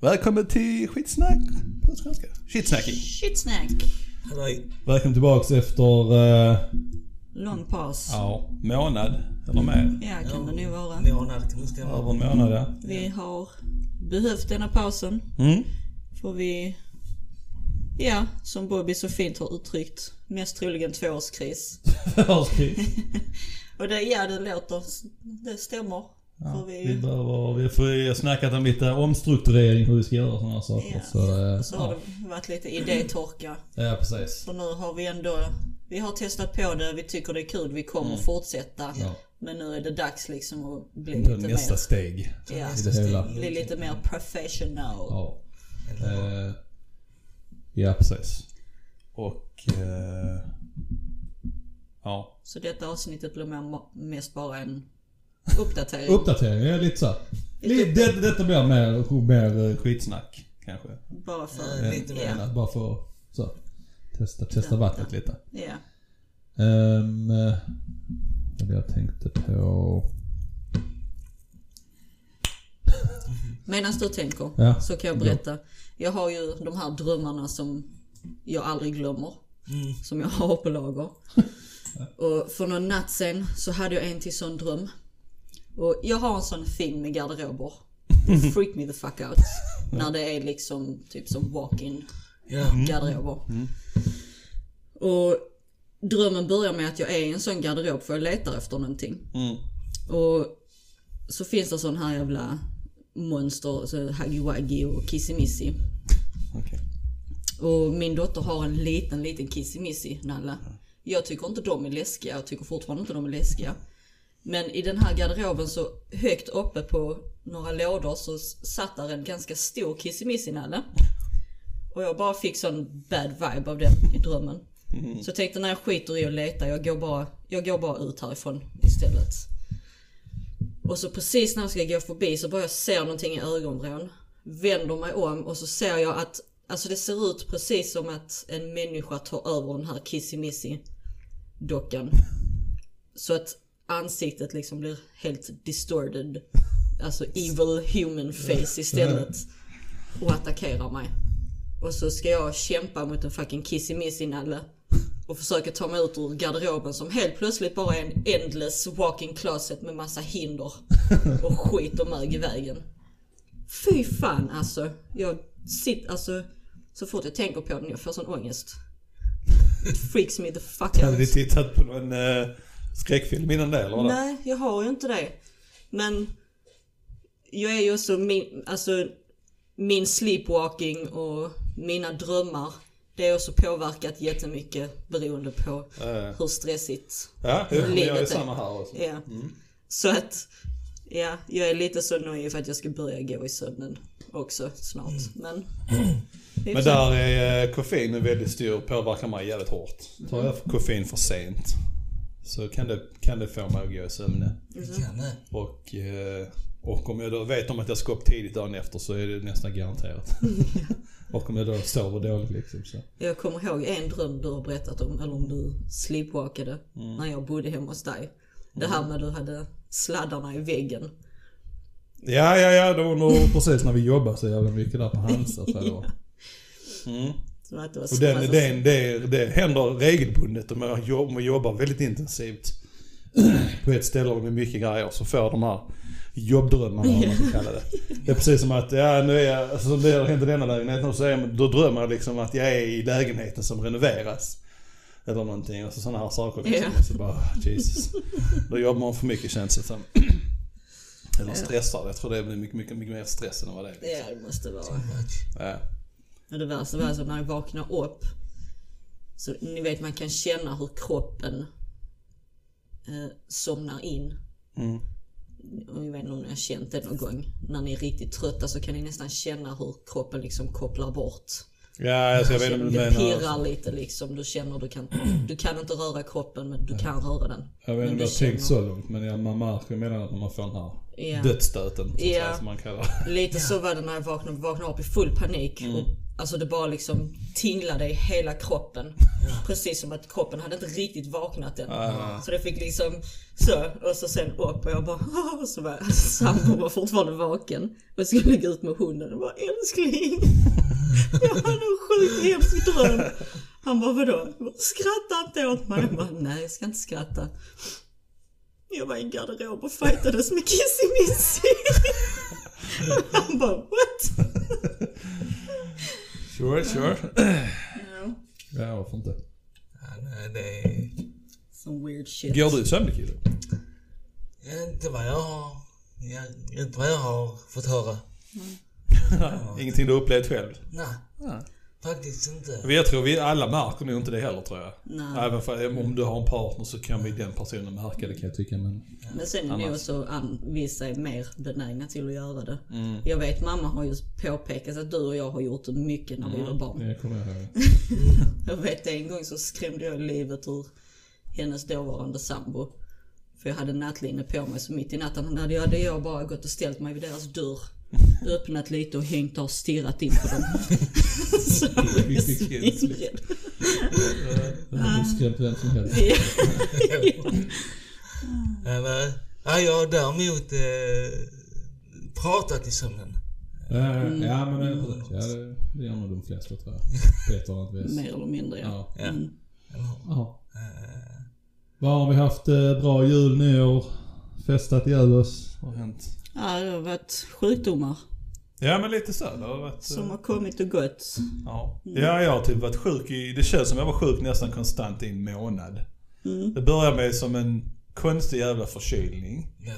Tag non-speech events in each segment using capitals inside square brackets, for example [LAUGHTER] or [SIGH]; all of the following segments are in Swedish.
Välkommen till skitsnack på svenska. Shitsnacking. Shitsnack. Halloj. Välkommen tillbaks efter, uh, Lång paus. ja, månad eller mer. Ja, kan det nog vara. Månad kan det stämma. Över en månad ja. Vi har behövt denna pausen. Mm. För vi, ja, som Bobby så fint har uttryckt, mest troligen tvåårskris. [LAUGHS] [LAUGHS] Och det, ja det låter, det stämmer. För Ja, vi, vi behöver, vi får ju snackat om lite omstrukturering hur vi ska göra sådana här saker. Ja. Så, eh, så har ja. det varit lite idétorka. ja, precis. För nu har vi ändå, vi har testat på det, vi tycker det är kul, vi kommer fortsätta. Mm. Ja. Men nu är det dags liksom att bli Det lite nästa mer, steg ja, det hela. bli lite mer professional. Ja. Eh, ja, precis. Och... Eh, ja. Så detta avsnittet blir mer, mest bara en uppdatering. Uppdatering, ja lite så. Lite, det, detta blir mer, mer eh, skitsnack kanske. bara för, Ja, lite mer. ja, Än bara få så, testa, testa vattnet lite. ja. Um, vad jag tänkte på... Medan du tänker Ja. så kan jag berätta. Jag har ju de här drömmarna som jag aldrig glömmer. Som jag har på lager. [LAUGHS] Och för någon natt sen så hade jag en till sån dröm. Och jag har en sån thing med garderober. Det [LAUGHS] freak me the fuck out. När det är liksom typ som walk-in garderober. Och drömmen börjar med att jag är i en sån garderob för jag letar efter någonting. Mm. Och så finns det sån här jävla monster, så Wuggy och Kissimissy. Okej. Och min dotter har en liten, liten Kissimissy Nalle. Jag tycker inte de är läskiga, jag tycker fortfarande inte de är läskiga. Men i den här garderoben så högt uppe på några lådor så satt där en ganska stor Kissimissy Nalle. Och jag bara fick sån bad vibe av den i drömmen. Så jag tänkte när jag skiter i att leta, jag går bara, jag går bara ut härifrån istället. Och så precis när jag ska gå förbi så bara jag ser någonting i ögonvrån. Vänder mig om och så ser jag att Alltså det ser ut precis som att en människa tar över den här Kissimissy dockan. Så att ansiktet liksom blir helt distorted. Alltså evil human face istället. Och attackerar mig. Och så ska jag kämpa mot en fucking Kissimissy-nalle. Och försöka ta mig ut ur garderoben som helt plötsligt bara är en endless walking closet med massa hinder. Och skit och mög i vägen. Fy fan alltså. Jag sitter, alltså. Så fort jag tänker på den, jag får sån ångest. It freaks me the fuck Hade out. ni tittat på någon uh, skräckfilm innan det eller vadå? Nej, jag har ju inte det. Men jag är ju också min, alltså min sleepwalking och mina drömmar. Det är också påverkat jättemycket beroende på Eh, hur stressigt ja, jo, men jag är livet samma här också. Ja. Så att, ja, jag är lite så nöjd för att jag ska börja gå i sömnen också snart. Men, [CLEARS THROAT] är Men så. där är eh, koffein en väldigt stor, påverkar mig jävligt hårt. Tar jag koffein för sent så kan det, kan det få mig att gå i sömnen. Kan det? Och, eh, och om jag då vet om att jag ska upp tidigt dagen efter så är det nästan garanterat. [LAUGHS] och om jag då sover dåligt liksom så. Jag kommer ihåg en dröm du har berättat om, eller om du sleepwalkade när jag bodde hemma hos dig. Det här med att du hade sladdarna i väggen. Ja, ja, ja. Det var nog precis när vi jobbade så jävla mycket där på Hansa tror jag det var. [LAUGHS] Mm. Så att det var Och den, alltså- den, det, det händer regelbundet om jag jobb- om jag jobbar väldigt intensivt [CLEARS THROAT] på ett ställe med mycket grejer så får de här jobbdrömmarna eller vad man [LAUGHS] kalla det. Det är precis som att, ja nu är jag, alltså som det har hänt i denna lägenheten så är, då drömmer jag liksom att jag är i lägenheten som renoveras. Eller någonting, alltså sådana här saker liksom. Ja. Så bara, Jesus. Då jobbar man för mycket känns det som. [CLEARS THROAT] Eller stressar, jag tror det blir mycket, mycket, mycket mer stress än vad det är. Liksom. Ja, det måste vara. Ja. Och det värsta var alltså när jag vaknade upp. Så ni vet man kan känna hur kroppen eh, somnar in. Mm. Och jag vet inte om ni har känt det någon gång. När ni är riktigt trötta så kan ni nästan känna hur kroppen liksom kopplar bort. Ja, alltså jag vet inte vad du det menar. pirrar lite liksom. Du känner du kan, du kan inte röra kroppen men du kan röra den. Jag vet inte om du jag har tänkt så långt men ja, man märker emellanåt när man får den här Ja. dödsstöten. Så Ja. säga, som man kallar. [LAUGHS] Lite så var det när jag vaknade, vaknade upp i full panik Mm. och Alltså det bara liksom tinglade i hela kroppen. Precis som att kroppen hade inte riktigt vaknat än. Så det fick liksom så, och så sen upp och jag bara och så var sambon var fortfarande vaken. Och skulle gå ut med hunden och bara älskling. [LAUGHS] Jag hade en sjukt hemsk dröm. Han bara vadå? Skratta inte åt mig. Jag bara nej jag ska inte skratta. Jag var i en garderob och fightades med Kissy-Missy. [LAUGHS] Han bara what? Sure, sure. [CLEARS THROAT] Ja. Ja, varför inte? Ja, nej, det är Some weird shit. Går du sömnkille? ja, inte vad jag har... Ja, inte vad jag har fått höra. [LAUGHS] Ingenting du upplevt själv? Nej, Nej. Faktiskt inte. Jag tror vi alla märker nog inte det heller tror jag. Nej. Även för om du har en partner så kan vi den personen märka det kan jag tycka men... Men sen är nog också an, vissa är mer benägna till att göra det. Mm. Jag vet mamma har ju påpekat att du och jag har gjort det mycket när vi var barn. Det kommer jag ihåg. [LAUGHS] Jag vet en gång så skrämde jag livet ur hennes dåvarande sambo. För jag hade nattlinne på mig så mitt i natten hade jag, hade jag bara gått och ställt mig vid deras dörr. Öppnat lite och hängt och stirrat in på dem. [LAUGHS] så jag ju svinrädd. Skrämt vem som helst. Ja, jag har däremot eh, pratat i sömnen. Ja, Mm. ja men det, precis. Ja, det, gör nog de flesta tror jag. Eller annat vis. Mer eller mindre ja. Ja. Ja. Mm. ja. Eh, Vad har vi haft? eh, Bra jul, nyår? Festat ihjäl oss? Vad har hänt? Ja, det har varit sjukdomar Ja men lite så. Det har varit... eh, som har kommit och gått. Ja. ja, jag har typ varit sjuk i... Det känns som jag var sjuk nästan konstant i en månad. Mm. Det började med som en konstig jävla förkylning. ja.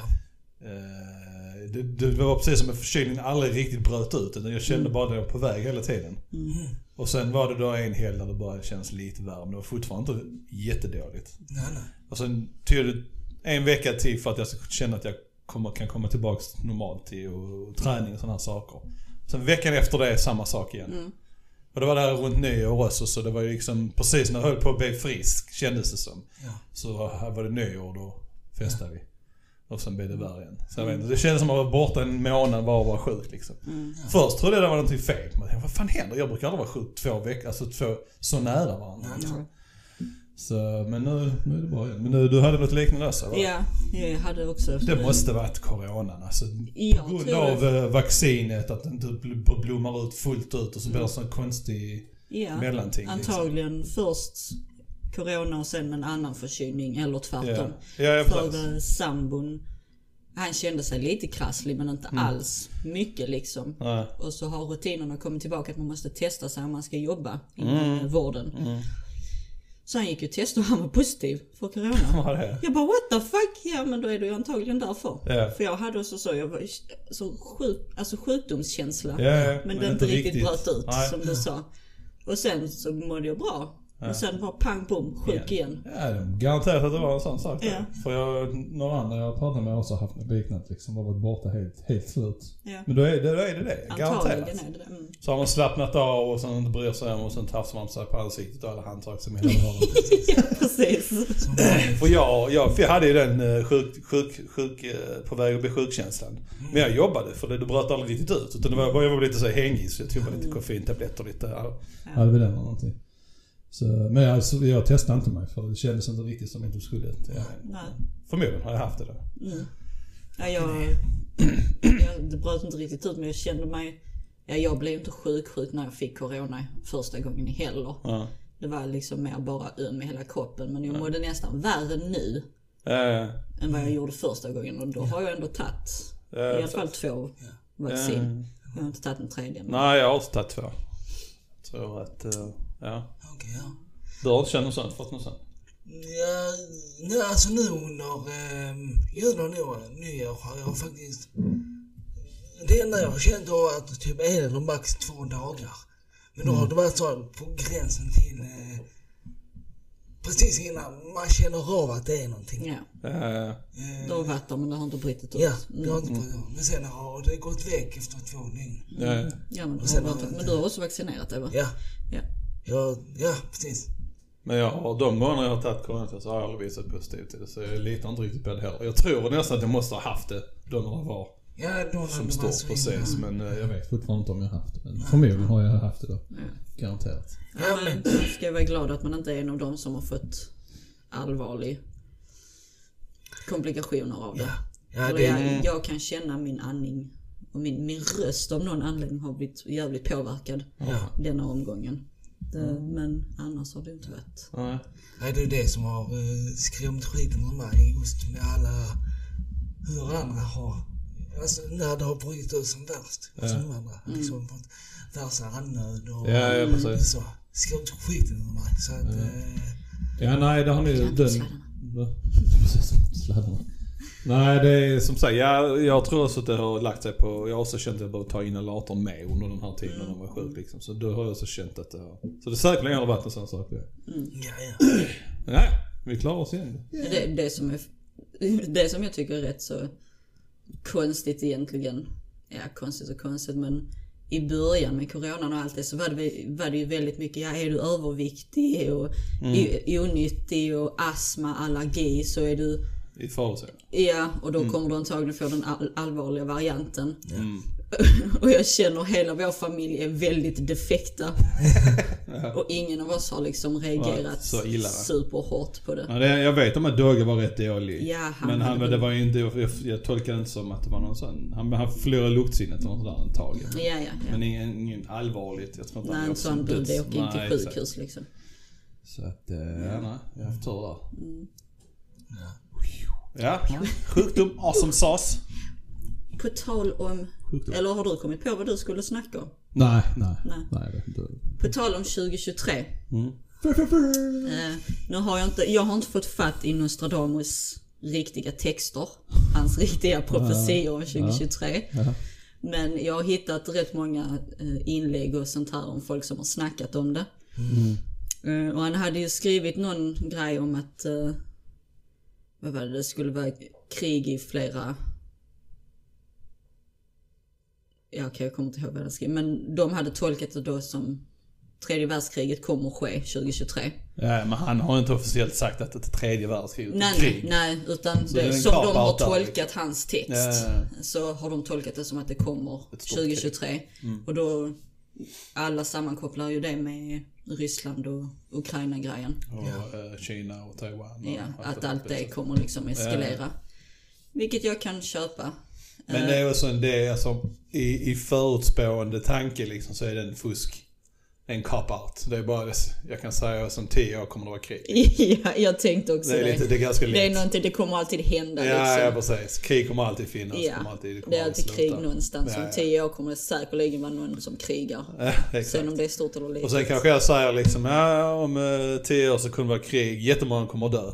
Eh, Det, det var precis som en förkylning aldrig riktigt bröt ut utan jag kände bara att jag var på väg hela tiden. Och sen var det då en helg där det började kännas lite men det var fortfarande inte jättedåligt. Nej, nej. Och sen tog det en vecka till för att jag ska känna att jag kommer, kan komma tillbaks normalt till och, och träning och sådana här saker. Sen veckan efter det samma sak igen. Och det var där runt nyår också så det var ju liksom precis när jag höll på att bli frisk kändes det som. Ja. Så här var det nyår då festade vi. Och sen blev det värre igen. Så jag vet inte, det kändes som att jag var borta en månad bara och var sjuk liksom. Först trodde jag det var någonting fel. Men vad fan händer? Jag brukar aldrig vara sjuk två veckor, alltså två så nära varandra. Nej, Så, men nu, nu är det bra igen. Men nu, du hade något liknande där så va? Ja, jag hade också... Det måste varit coronan alltså. Jag På grund av det. eh, vaccinet, att det inte bl- blommar ut fullt ut och så blir det sån konstig Ja, mellanting. liksom. antagligen först corona och sen en annan förkylning eller Ja, tvärtom. ja, ja. För eh, sambon, han kände sig lite krasslig men inte Mm. alls mycket liksom. Nej. Och så har rutinerna kommit tillbaka att man måste testa sig om man ska jobba inom Mm. eh, vården. Så han gick ju testade och han var positiv för corona. Det? Jag bara what the fuck? Ja men då är det ju antagligen därför. Ja. För jag hade också så, jag var så sjuk, alltså sjukdomskänsla. Ja, ja, men det inte riktigt bröt ut Nej. som du sa. Och sen så mådde jag bra. Och sen bara pang bom, sjuk igen. Ja, garanterat att det var en sån sak. Ja. För jag, några andra jag pratat med har också haft något liknande liksom. Har varit borta helt, helt slut. Ja. Men då är det då är det, det garanterat. är det. Mm. Så har man slappnat av och sen inte bryr sig om och sen tafsar man sig på ansiktet och alla handtag som är hela. [LAUGHS] Ja, precis. För jag, jag, för jag hade ju den eh, sjuk, sjuk, sjuk, eh, på väg att bli sjukkänslan. Men jag jobbade för det, det bröt aldrig riktigt ut. Utan det var jag var lite så hängig så jag tog bara lite koffeintabletter lite. Ja, var den eller någonting. Så, men jag, så jag testade inte mig för det kändes inte riktigt som att du skulle. Jag, Nej. förmodligen har jag haft det då. Mm. Ja, jag, [CLEARS THROAT] jag, det bröt inte riktigt ut men jag kände mig, ja, jag blev inte sjuk sjuk när jag fick corona första gången heller. Ja. Det var liksom mer bara öm i hela kroppen men jag mådde nästan värre nu Ja, än vad jag gjorde första gången och då har jag ändå tagit i alla fall två vaccin. Jag har inte tagit en tredje. men- Nej, jag har också tagit två. Tror att, eh, ja. Okej, ja. Du har inte känt något sånt? Fått något sånt? Ja, nej, alltså nu under eh, jul och nyår, nyår har jag faktiskt... Det enda jag har känt har varit typ en eller max två dagar. Men då har det varit så på gränsen till... Eh, precis innan man känner av att det är någonting. Ja, Ja, Eh, det har varit där men det har inte brutit ut. ja, det har inte på Men sen har det gått väck efter två dygn. ja, ja. Ja, men, du sen har varit, men du har också vaccinerat dig va? Ja, Ja. Ja, ja precis. Men jag har, de gånger jag har tagit coronatest så har jag aldrig visat positivt till det. Så jag litar inte riktigt på det heller. Jag tror nästan att jag måste ha haft det då när det var. Ja, då som står man så precis. innan. Men eh, jag vet fortfarande inte om jag har haft det. Men förmodligen har jag haft det då. Garanterat. Ja, men man ska vara glad att man inte är en av dem som har fått allvarlig komplikationer av det. Ja, ja det, jag, jag kan känna min andning och min, min röst av någon anledning har blivit jävligt påverkad ja. denna omgången. Det, men annars har det inte varit. Nej. Nej, det är det som har uh, skrämt skiten ur mig just med alla hur andra har, alltså när det har brutit ut som värst hos de andra. Liksom fått värsta andnöd och Ja, ja precis. så. Skrämt skiten ur mig. Så att, eh, Ja, nej, det har ni den... Precis, sladdarna. Nej, det är som sagt, jag, jag tror också att det har lagt sig på... Jag har också känt att jag behöver ta inhalatorn med under den här tiden när de var sjuk liksom. Så då har jag också känt att det har... Så det säkerligen har varit en sån sak. Ja, ja, ja. ja vi klarar oss igen. Det, det, som är, det som jag tycker är rätt så konstigt egentligen. Ja, konstigt och konstigt men i början med coronan och allt det så var det, var det ju väldigt mycket, ja är du överviktig och i- onyttig och astma, allergi så är du, I farozonen. ja och då kommer du antagligen få den all, allvarliga varianten. [LAUGHS] och jag känner hela vår familj är väldigt defekta. [LAUGHS] och ingen av oss har liksom reagerat så illa, superhårt på det. Ja, det, jag vet om att Dogge var rätt dålig. Ja, han men han, det var ju inte, jag, jag tolkar det inte som att det var någon sån... Han, han förlorade luktsinnet eller sådär en tag. Ja, ja, ja. Men ingen, ingen allvarligt. Jag tror inte Nej, han en sån du döds- det åker in till sjukhus liksom. Så att, eh, ja, nej. Jag har haft tur där. Ja. Ja, sjukdom, awesome sauce. På tal om, Sjukdom. eller har du kommit på vad du skulle snacka om? Nej, nej. Nej. Nej, vet inte. På tal om 2023. Mm. Eh, nu har jag inte, jag har inte fått fatt i Nostradamus riktiga texter. Hans riktiga profetior om 2023. Ja. Men jag har hittat rätt många eh, inlägg och sånt här om folk som har snackat om det. Eh, och han hade ju skrivit någon grej om att, eh, vad var det, det skulle vara krig i flera Ja okej, jag kommer inte ihåg vad han skrev. Men de hade tolkat det då som tredje världskriget kommer ske 2023. Ja, men han har inte officiellt sagt att det är tredje världskriget. Nej, krig. nej, nej, utan det är det, som de har tolkat hans text. Ja, ja, Så har de tolkat det som att det kommer Ett stort 2023. Och då, alla sammankopplar ju det med Ryssland och Ukraina-grejen. Och eh, Kina och Taiwan. och Ja, att det allt det kommer liksom eskalera. Vilket jag kan köpa. Men det är också en det är alltså, i, i förutspående tanke liksom så är det en fusk. En cop-out. Det är bara, jag kan säga att om tio år kommer det vara krig. [LAUGHS] ja, jag tänkte också Det är, det. lite, det är ganska lätt. Det är någonting, det kommer alltid hända Ja, ja liksom. precis. Krig kommer alltid finnas. Ja, kommer alltid, kommer det är alltid aldrig krig någonstans. Ja, Om ja. tio år kommer det säkerligen vara någon som krigar. [LAUGHS] Ja. Sen om det är stort eller litet. Och sen kanske jag säger liksom, ja om eh, tio år så kommer det vara krig, jättemånga kommer dö.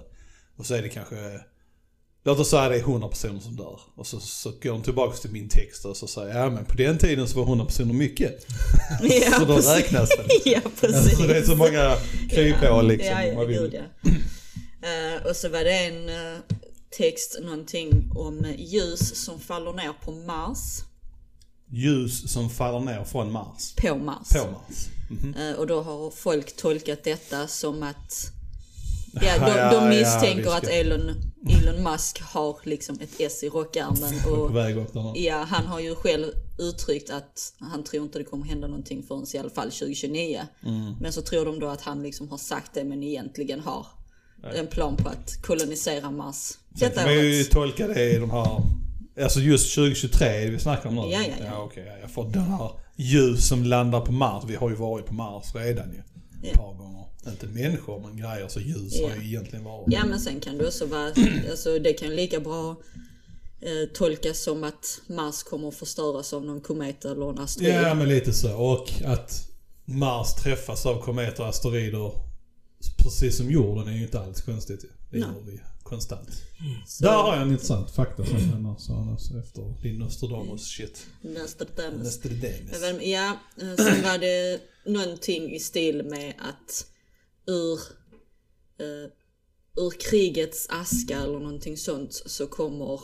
Och så är det kanske, låt oss säga det är 100 personer som dör. Och så, så går de tillbaka till min text och så säger jag, ja men på den tiden så var 100 personer mycket. [LAUGHS] ja, så då precis. räknas det. [LAUGHS] ja, precis. Alltså det är så många kryphål liksom. Ja, ja, gud ja. Eh, och så var det en eh, text, någonting om ljus som faller ner på Mars. Ljus som faller ner från Mars. På Mars. På Mars. Mhm. Eh, och då har folk tolkat detta som att Ja, Ja, de, ja, de ja, misstänker ska- att Elon, Elon Musk har liksom ett S i rockärmen. [LAUGHS] På Och, väg upp där ja, han har ju själv uttryckt att han tror inte det kommer hända någonting förrän i alla fall 2029. Mm. Men så tror de då att han liksom har sagt det men egentligen har en plan på att kolonisera Mars. Sen Detta kan man ju tolka det i de här, alltså just 2023 vi snackar om nu. Ja, ja, ja. ja ja, jag får den här ljus som landar på Mars. Vi har ju varit på Mars redan ju. Ett par gånger. Inte människor men grejer, så ljus har ju egentligen varit. Ja men sen kan det också vara, alltså det kan lika bra eh, tolkas som att Mars kommer att förstöras av någon komet eller en asteroid. Ja, men lite så. Och att Mars träffas av kometer och asteroider precis som jorden är ju inte alls konstigt. Det gör vi konstant. Så- Där har jag en intressant fakta sen annars, annars efter din Nostradamus shit. Nostradamus. Nostradamus. Ja, eh, sen var det någonting i stil med att ur, eh, ur krigets aska eller någonting sånt så kommer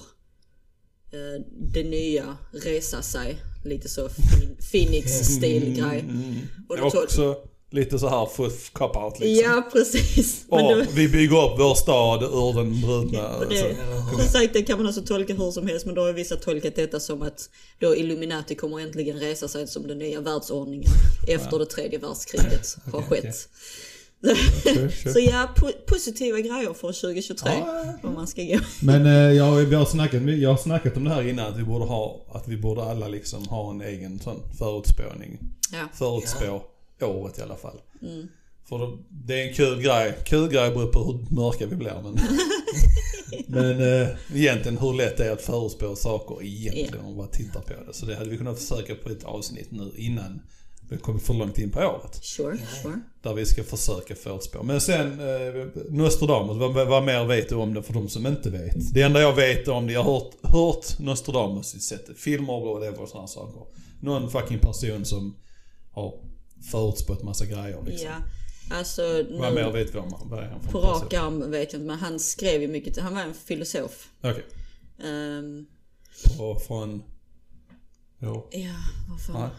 eh, det nya resa sig. Lite så fin- Phoenix-stil grej. Och då Också lite så här för cop-out liksom. Ja, precis. Men Och det, vi bygger upp vår stad ur den brutna. det, alltså. som sagt, det kan man alltså tolka hur som helst, men då har vissa tolkat detta som att då Illuminati kommer äntligen resa sig som den nya världsordningen efter det tredje världskriget [LAUGHS] har Okej, skett. [LAUGHS] Sure, sure. Så ja, po- positiva grejer för 2023. Ja. Om man ska gå. Men eh, jag, vi har snackat, jag har snackat om det här innan att vi borde ha, att vi borde alla liksom ha en egen sån förutspåning. Ja. Förutspå året i alla fall. För då, det är en kul grej. Kul grej beror på hur mörka vi blir men. [LAUGHS] men eh, egentligen hur lätt det är att förutspå saker egentligen om man tittar på det. Så det hade vi kunnat försöka på ett avsnitt nu innan vi kommit för långt in på året. Sure, sure. Där vi ska försöka förutspå. Men sen eh, Nostradamus, vad, vad mer vet du om det för de som inte vet? Det enda jag vet om det, jag har hört, hört Nostradamus, sett filmer och det och sådana saker. Någon fucking person som har förutspått massa grejer liksom. Ja, alltså Vad mer nu, vet vi om vad är han för på rak arm vet jag inte, men han skrev ju mycket. Han var en filosof. Okej. Ehm, Och från... Jo. ja, vad fan. Nej.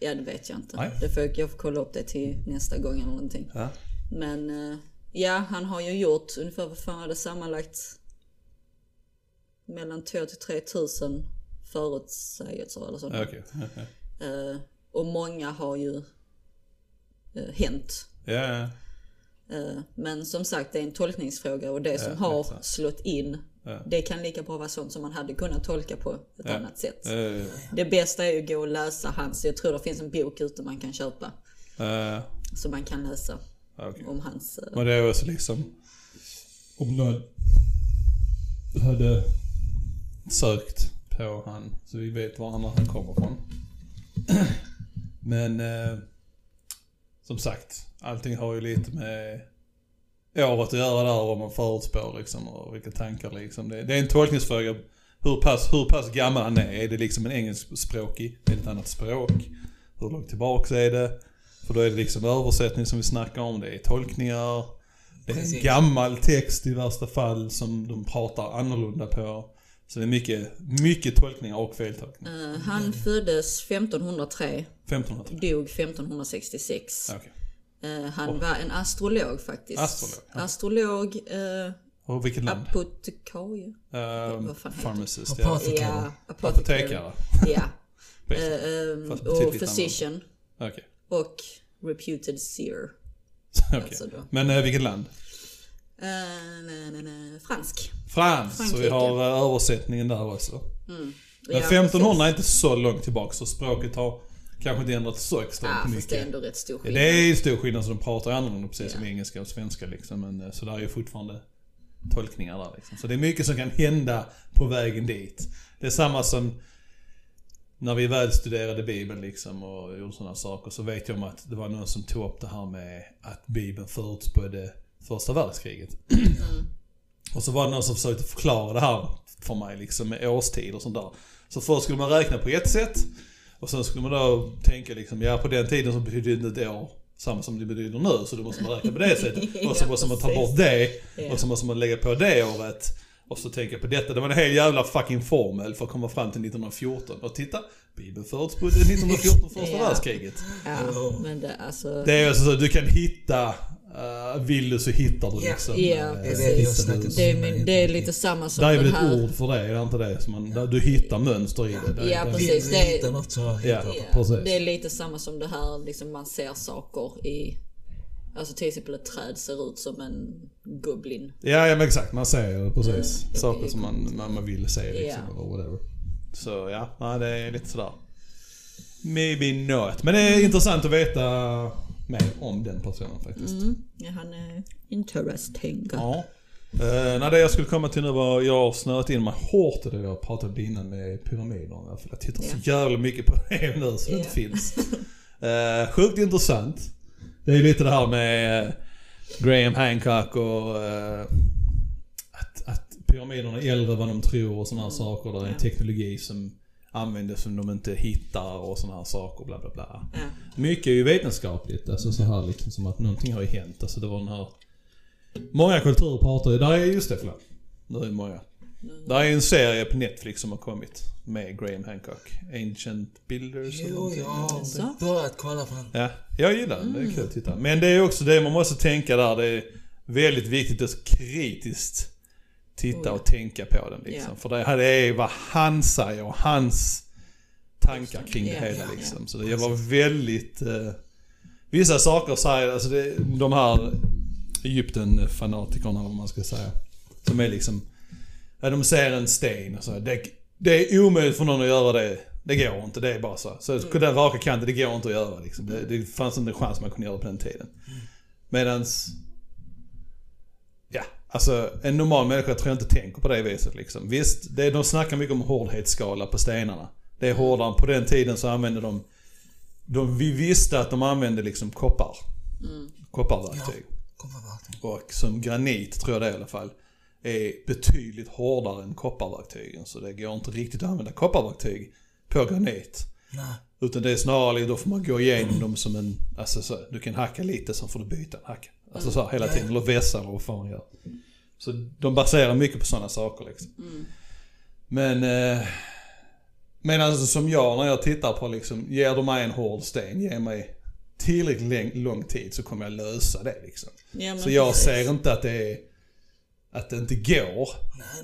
Ja, det vet jag inte. Nej. Det får, jag får kolla upp det till nästa gång eller någonting. Ja. Men eh, ja, han har ju gjort ungefär, vad fan var det sammanlagt? Mellan 2 till 3 tusen förutsägelser eller sånt. Okej. Och många har ju eh, hänt. Ja. Eh, men som sagt, det är en tolkningsfråga och det som har exakt. slått in, Ja. det kan lika bra vara sånt som man hade kunnat tolka på ett annat sätt. Det bästa är ju att gå och läsa hans, jag tror det finns en bok ute man kan köpa. Som man kan läsa okej. om hans... eh, Och det är också liksom... Om någon hade sökt på han, så vi vet var han, han kommer ifrån. Men eh, som sagt, allting har ju lite med året att göra där, vad man förutspår liksom och vilka tankar liksom. Det, det är en tolkningsfråga. Hur pass, hur pass gammal han är. Är det liksom en engelskspråkig? Är det ett annat språk? Hur långt tillbaks är det? För då är det liksom översättning som vi snackar om. Det är tolkningar. Det är en gammal text i värsta fall som de pratar annorlunda på. Så det är mycket, mycket tolkningar och feltolkningar. eh, han föddes 1503, 1500 dog 1566. Okej. Eh, han var en astrolog faktiskt. Astrolog, ja. Astrolog, eh, Och vilket land? apotekarie. Um, heter det? pharmacist, ja. Apotek- Ja, apotekare. Apotekare. Ja. [LAUGHS] Eh, Fast och physician. Okej. Och reputed seer. [LAUGHS] Okej. Alltså. Men eh, vilket land? Eh, nej, nej, nej. Fransk. Frans, så vi Frankrike. har eh, översättningen där också. Men Ja, 1500 är inte så långt tillbaka så språket har kanske inte ändrats så extremt fast mycket. det är ändå rätt stor Ja, skillnad. det är ju stor skillnad så de pratar annorlunda precis som Ja. engelska och svenska liksom. Men, eh, så där är ju fortfarande tolkningar där liksom. Så det är mycket som kan hända på vägen dit. Det är samma som när vi väl studerade Bibeln liksom och gjorde sådana saker så vet jag om att det var någon som tog upp det här med att Bibeln förutspådde första världskriget. Och så var det någon som försökte förklara det här för mig liksom med årstid och sånt där. Så först skulle man räkna på ett sätt och sen skulle man då tänka liksom, ja på den tiden så betydde inte ett år samma som det betyder nu så då måste man räkna på det sättet. [LAUGHS] Och så måste man ta bort det och så måste man lägga på det året. Och så tänka på detta. Det var en hel jävla fucking formel för att komma fram till 1914. Och titta, Bibeln förutspådde 1914 första Ja. världskriget. Ja, men det alltså... Det är alltså så att du kan hitta, uh, vill du så hittar du Ja. liksom. Ja, eh, Det är det vi har precis. om. Det är, det är lite samma som Det är väl ett här... ord för det, är det inte det? Som man, där Du hittar mönster i det. det Ja, det, precis. Det är- hitta något så Ja, hittar vi. Ja, precis. det är lite samma som det här, liksom man ser saker i... Alltså till exempel ett träd ser ut som en goblin. Ja, ja men exakt. Man säger det precis. Mm. Saker som man, man, man vill se liksom. Ja. Eller whatever. Så ja, nej, det är lite sådär. Maybe not. Men det är intressant att veta mer om den personen faktiskt. Mm. Ja, han är interesting. Ja. Uh, nej, det jag skulle komma till nu var, jag har snöat in mig hårt i det jag pratade innan med pyramiderna. För jag tittar så jävla mycket på det nu så det inte finns. Uh, sjukt intressant. Det är lite det här med eh, Graham Hancock och eh, att, att pyramiderna är äldre än vad de tror och sådana här saker. Det är en teknologi som används som de inte hittar och sådana här saker. Bla bla bla. Ja. Mycket är ju vetenskapligt. Alltså så här liksom som att någonting har ju hänt. Alltså det var den här... Många kulturer pratar ju... Där är just det, förlåt. Nu är många. Det är en serie på Netflix som har kommit med Graham Hancock. Ancient Builders eller Jo, någonting. jag har börjat kolla på den. Ja, jag gillar den. Det är Mm. kul att titta. Men det är också det man måste tänka där. Det är väldigt viktigt att kritiskt titta Oh, och tänka på den liksom. För det här är vad han säger och hans tankar kring det hela liksom. Så det var väldigt... Eh, vissa saker säger, alltså det, de här Egypten-fanatikerna vad man ska säga. Som är liksom, ja, de ser en sten och så. Det, det är omöjligt för någon att göra det. Det går inte, det är bara så. Så Mm. den raka kanten, det går inte att göra liksom. Det, det fanns inte en chans man kunde göra det på den tiden. Medans, ja, alltså en normal människa tror jag inte tänker på det viset liksom. Visst, det, de snackar mycket om hårdhetsskala på stenarna. Det är hårdare. På den tiden så använde de, de vi visste att de använde liksom koppar. Kopparverktyg. Kopparverktyg. Och som granit, tror jag det i alla fall, är betydligt hårdare än kopparverktygen. Så det går inte riktigt att använda kopparverktyg på granit. Nej. Utan det är snarare, då får man gå igenom dem som en, alltså så, du kan hacka lite så får du byta en hack. Alltså så här, hela tiden, eller vässa eller vad fan gör. Så de baserar mycket på sådana saker liksom. Men, eh, men alltså som jag när jag tittar på liksom, ger de mig en hård sten, ge mig tillräckligt lång tid så kommer jag lösa det liksom. Ja, Så jag precis. ser inte att det är, att det inte går.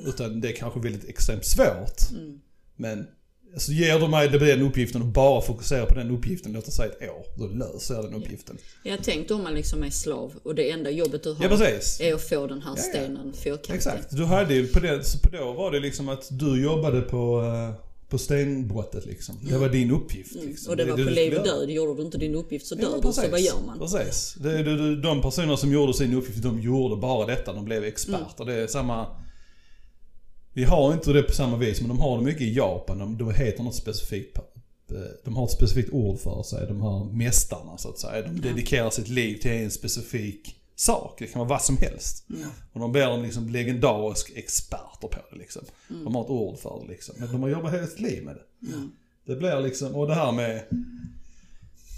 Utan det är kanske väldigt extremt svårt. Mm. Men alltså, ger du mig den uppgiften och bara fokuserar på den uppgiften, låt oss säga ett år, då löser jag den uppgiften. Jag tänkte om man liksom är slav och det enda jobbet du har Ja precis. är att få den här ja. stenen fyrkantig. Exakt. Du hade ju på det, så på då var det liksom att du jobbade på, eh, på stenbrottet liksom. Det var din uppgift liksom. Mm. Och det var du på liv och död. Gjorde du inte din uppgift så Ja, dör men du. Så precis. vad gör man? Precis. Det, det, det, de personer som gjorde sin uppgift, de gjorde bara detta. De blev experter. Mm. Det är samma... Vi har inte det på samma vis, men de har det mycket i Japan. De, de heter något specifikt. eh, De har ett specifikt ord för sig, de här mästarna så att säga. De dedikerar sitt liv till en specifik sak. Det kan vara vad som helst. Och de blir liksom legendarisk experter på det liksom. De har ett ord för det liksom. Men de har jobbat hela sitt liv med det. Det blir liksom, och det här med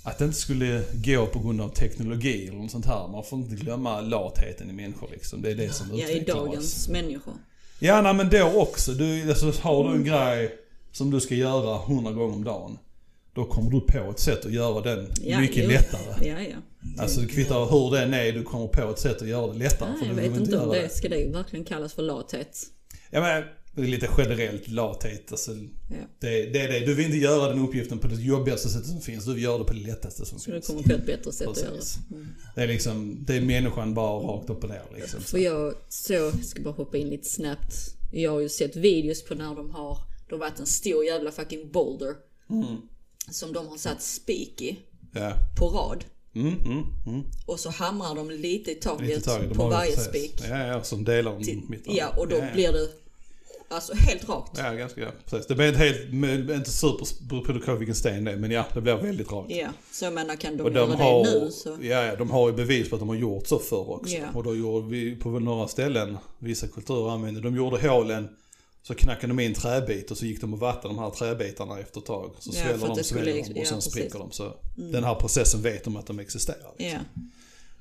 att det inte skulle gå på grund av teknologi eller något sånt här. Man får inte glömma latheten i människor liksom. Det är det som Ja, i utvecklar oss. dagens människor. Ja, nej, men då också. Du, alltså, har du en grej som du ska göra hundra gånger om dagen. Då kommer du på ett sätt att göra den Ja, mycket jo. lättare. Ja, ja. Alltså det kvittar hur den är, du kommer på ett sätt att göra det lättare. Nej, för jag vet inte om göra det ska det verkligen kallas för lathet. Ja men, det lite generellt lathet. Alltså, Ja. det, det är det. Du vill inte göra den uppgiften på det jobbigaste sättet som finns. Du vill göra det på det lättaste som Så du finns. kommer på ett bättre sätt att göra. Mm. Det är liksom, det är människan bara rakt upp och ner liksom. För jag så, jag ska bara hoppa in lite snabbt. Jag har ju sett videos på när de har, det har varit en stor jävla fucking boulder. Mm. Som de har satt spik i, Ja. på rad. Mm, mm, mm. Och så hamrar de lite i taket Lite tag, de på varje spik. Ja, ja, som delar mitt Ja, och då ja, ja. blir det alltså helt rakt. Ja, ganska ja, precis. Det blir inte helt, inte super, beror på vilken sten det är, men ja, det blir väldigt rakt. Ja, så jag menar kan de, Och göra de det har, nu så... ja, ja, de har ju bevis på att de har gjort så förr också. Ja. Och då gjorde vi på några ställen, vissa kulturer använde, de gjorde hålen, så knackade de in träbit och så gick de och vattnade de här träbitarna efter ett tag. Så Ja, sväller de, det sväller de och ja, sen precis. spricker de. Så den här processen vet de att de existerar. Ja.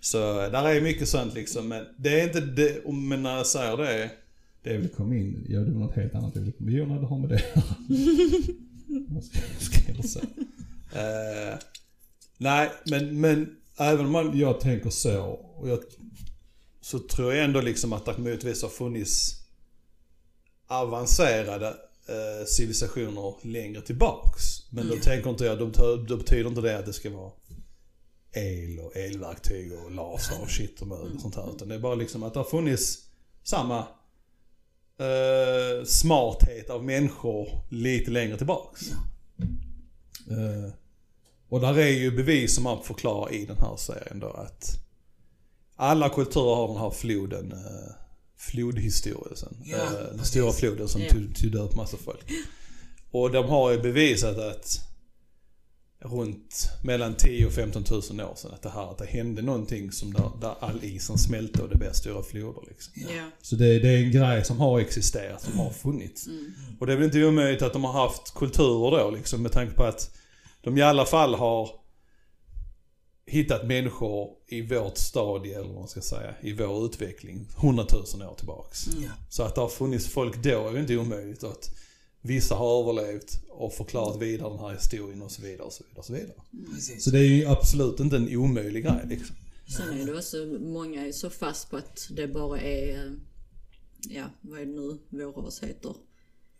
Så där är mycket sånt liksom. Men det är inte det, om- men när jag säger det. Det jag komma in, ja det var något helt annat jag ville komma in. Jo, nej, det har med det. [LAUGHS] Vad ska- ska jag säga? Eh, Nej, men, men även om man, jag tänker så. Och jag, så tror jag ändå liksom att det möjligtvis har funnits avancerade eh, civilisationer längre tillbaks. Men då tänker inte jag, då, då betyder inte det att det ska vara el och elverktyg och laser och shit och mögel och sånt här. Utan det är bara liksom att det har funnits samma eh, smarthet av människor lite längre tillbaks. Eh, och där är ju bevis som man förklarar i den här serien då att alla kulturer har den här floden, eh, flodhistorien. Ja, eh, den stora floden som Ja. tog, tog död massa folk. Och de har ju bevisat att runt mellan 10 och 15 000 år sedan att det här att det hände någonting som där, där all isen smälte och det blev stora floder liksom. Ja. Så det, det är en grej som har existerat, som har funnits. Och det är väl inte omöjligt att de har haft kulturer då liksom med tanke på att de i alla fall har hittat människor i vårt stadie, eller vad man ska säga, i vår utveckling, hundratusen år tillbaks. Ja. Så att det har funnits folk då är ju inte omöjligt. Att vissa har överlevt och förklarat vidare den här historien och så vidare och så vidare. Och så, vidare. Precis. så det är ju absolut inte en omöjlig grej liksom. Sen är det också, många är så fast på att det bara är, ja vad är det nu vår ras heter?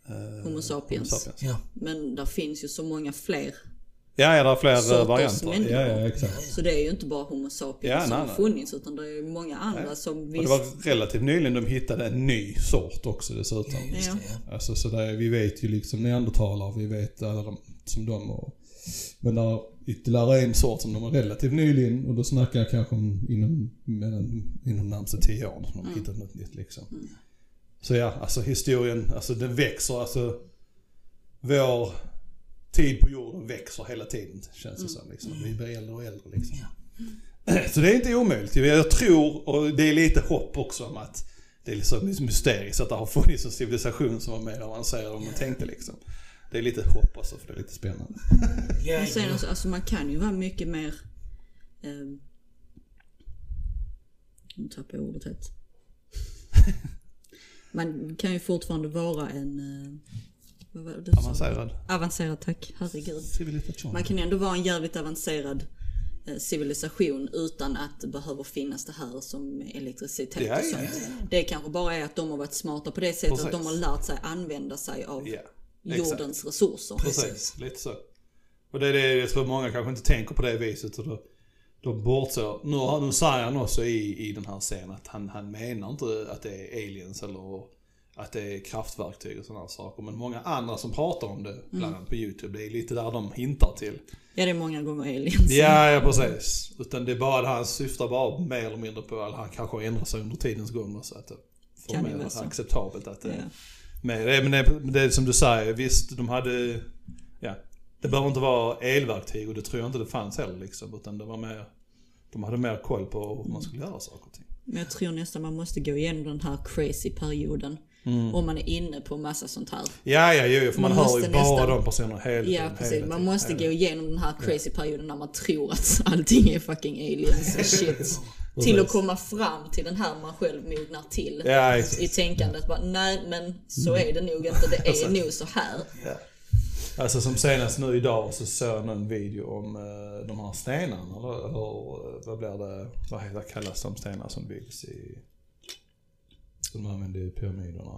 Eh, Homo sapiens. Homo Ja. Men där finns ju så många fler. Ja, ja, det är fler Sorters varianter. människor. Ja, ja, exakt. Så det är ju inte bara Homo sapiens Ja, som nej, har funnits utan det är många andra Nej. som Och visst... det var relativt nyligen de hittade en ny sort också dessutom. Ja, just Ja. Alltså så där, vi vet ju liksom neandertalare, vi vet alla de, som de och... Men det är ytterligare en sort som de har relativt nyligen och då snackar jag kanske om inom, inom närmaste tio år som de har hittat något nytt liksom. Så ja, alltså historien, alltså den växer, alltså vår tid på jorden växer hela tiden känns det som liksom. Vi blir äldre och äldre liksom. [CLEARS THROAT] Så det är inte omöjligt. Jag tror, och det är lite hopp också om att det är liksom mysteriskt att det har funnits en civilisation som var mer avancerad än man tänkte liksom. Det är lite hopp alltså, för det är lite spännande. [LAUGHS] Ja, sen, alltså, alltså man kan ju vara mycket mer... Eh, nu tappade jag ordet helt. [LAUGHS] Man kan ju fortfarande vara en... Eh, vad du sa? Avancerad Avancerad, tack. Herregud. civilisation. Man kan ändå vara en jävligt avancerad eh, civilisation utan att det behöver finnas det här som elektricitet Ja, och sånt. ja, Det kanske bara är att de har varit smarta på det sättet att de Precis. har lärt sig använda sig av jordens resurser. Precis, lite så. Och det är det jag tror många kanske inte tänker på det viset. Och då, de bortser. Nu, har- nu säger han också i, i den här scenen att han, han menar inte att det är aliens eller att det är kraftverktyg och sådana saker. Men många andra som pratar om det, bland annat på YouTube, det är lite där de hintar till. Ja, det är många gånger aliens. Ja, ja precis. Utan det är bara det han syftar bara mer eller mindre på, eller han kanske har ändrat sig under tidens gång så att det får mer acceptabelt att det Ja. med det. Men det, det är som du säger, visst de hade, ja, det behöver inte vara elverktyg och det tror jag inte det fanns heller liksom. Utan det var mer, de hade mer koll på hur man skulle göra saker och ting. Men jag tror nästan man måste gå igenom den här crazy perioden. Om man är inne på massa sånt här. Ja, ja, jo, för man, Man hör ju bara nästan- de personerna hela tiden. Ja precis, man måste hela gå igenom den här crazy perioden när man tror att [LAUGHS] allting är fucking aliens och [LAUGHS] shit. till att komma fram till den här man själv mognar till. Ja, exakt. I tänkandet bara, nej men så är det nog inte, det är [LAUGHS] nog så här. Alltså som senast nu idag så såg jag någon video om uh, de här stenarna, eller, eller eh, vad blir det, vad heter, kallas de stenar som byggs i, som de använder i pyramiderna?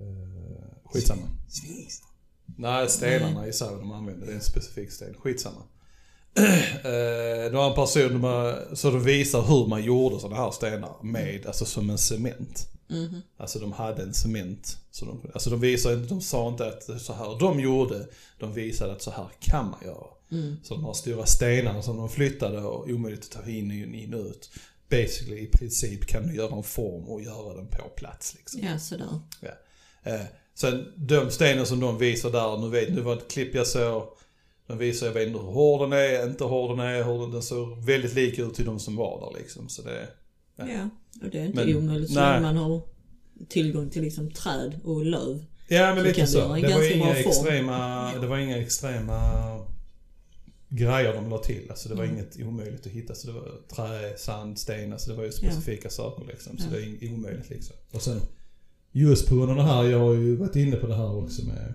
Uh, skitsamma. Sphinx. Nej, stenarna i vad de använder. Det är en specifik sten. Skitsamma. [CLEARS THROAT] Eh, det var en person som bara- så de visar hur man gjorde sådana här stenar med, alltså som en cement. Alltså de hade en cement. Så de, alltså de visade, de sa inte att så här de gjorde, de visade att så här kan man göra. Så de har stora stenar som de flyttade och omöjligt att ta in, in, in och ut. Basically i princip kan du göra en form och göra den på plats liksom. Ja sådär. Ja. Eh, sen de stenen som de visar där, nu vet nu var det ett klipp jag såg. De visar, jag vet inte hur hård den är, inte hur den är, hur den, såg väldigt lik ut till de som var där liksom. Så det, Ja. Ja, och det är inte Men- omöjligt så länge man har tillgång till liksom träd och löv. ja men lite så. Det var inga form. extrema, det var inga extrema grejer de la till. Alltså det var Mm. inget omöjligt att hitta. Så det var trä, sand, sten, alltså det var ju specifika saker liksom. Så Ja. det är omöjligt liksom. Och sen just på grund av det här, jag har ju varit inne på det här också med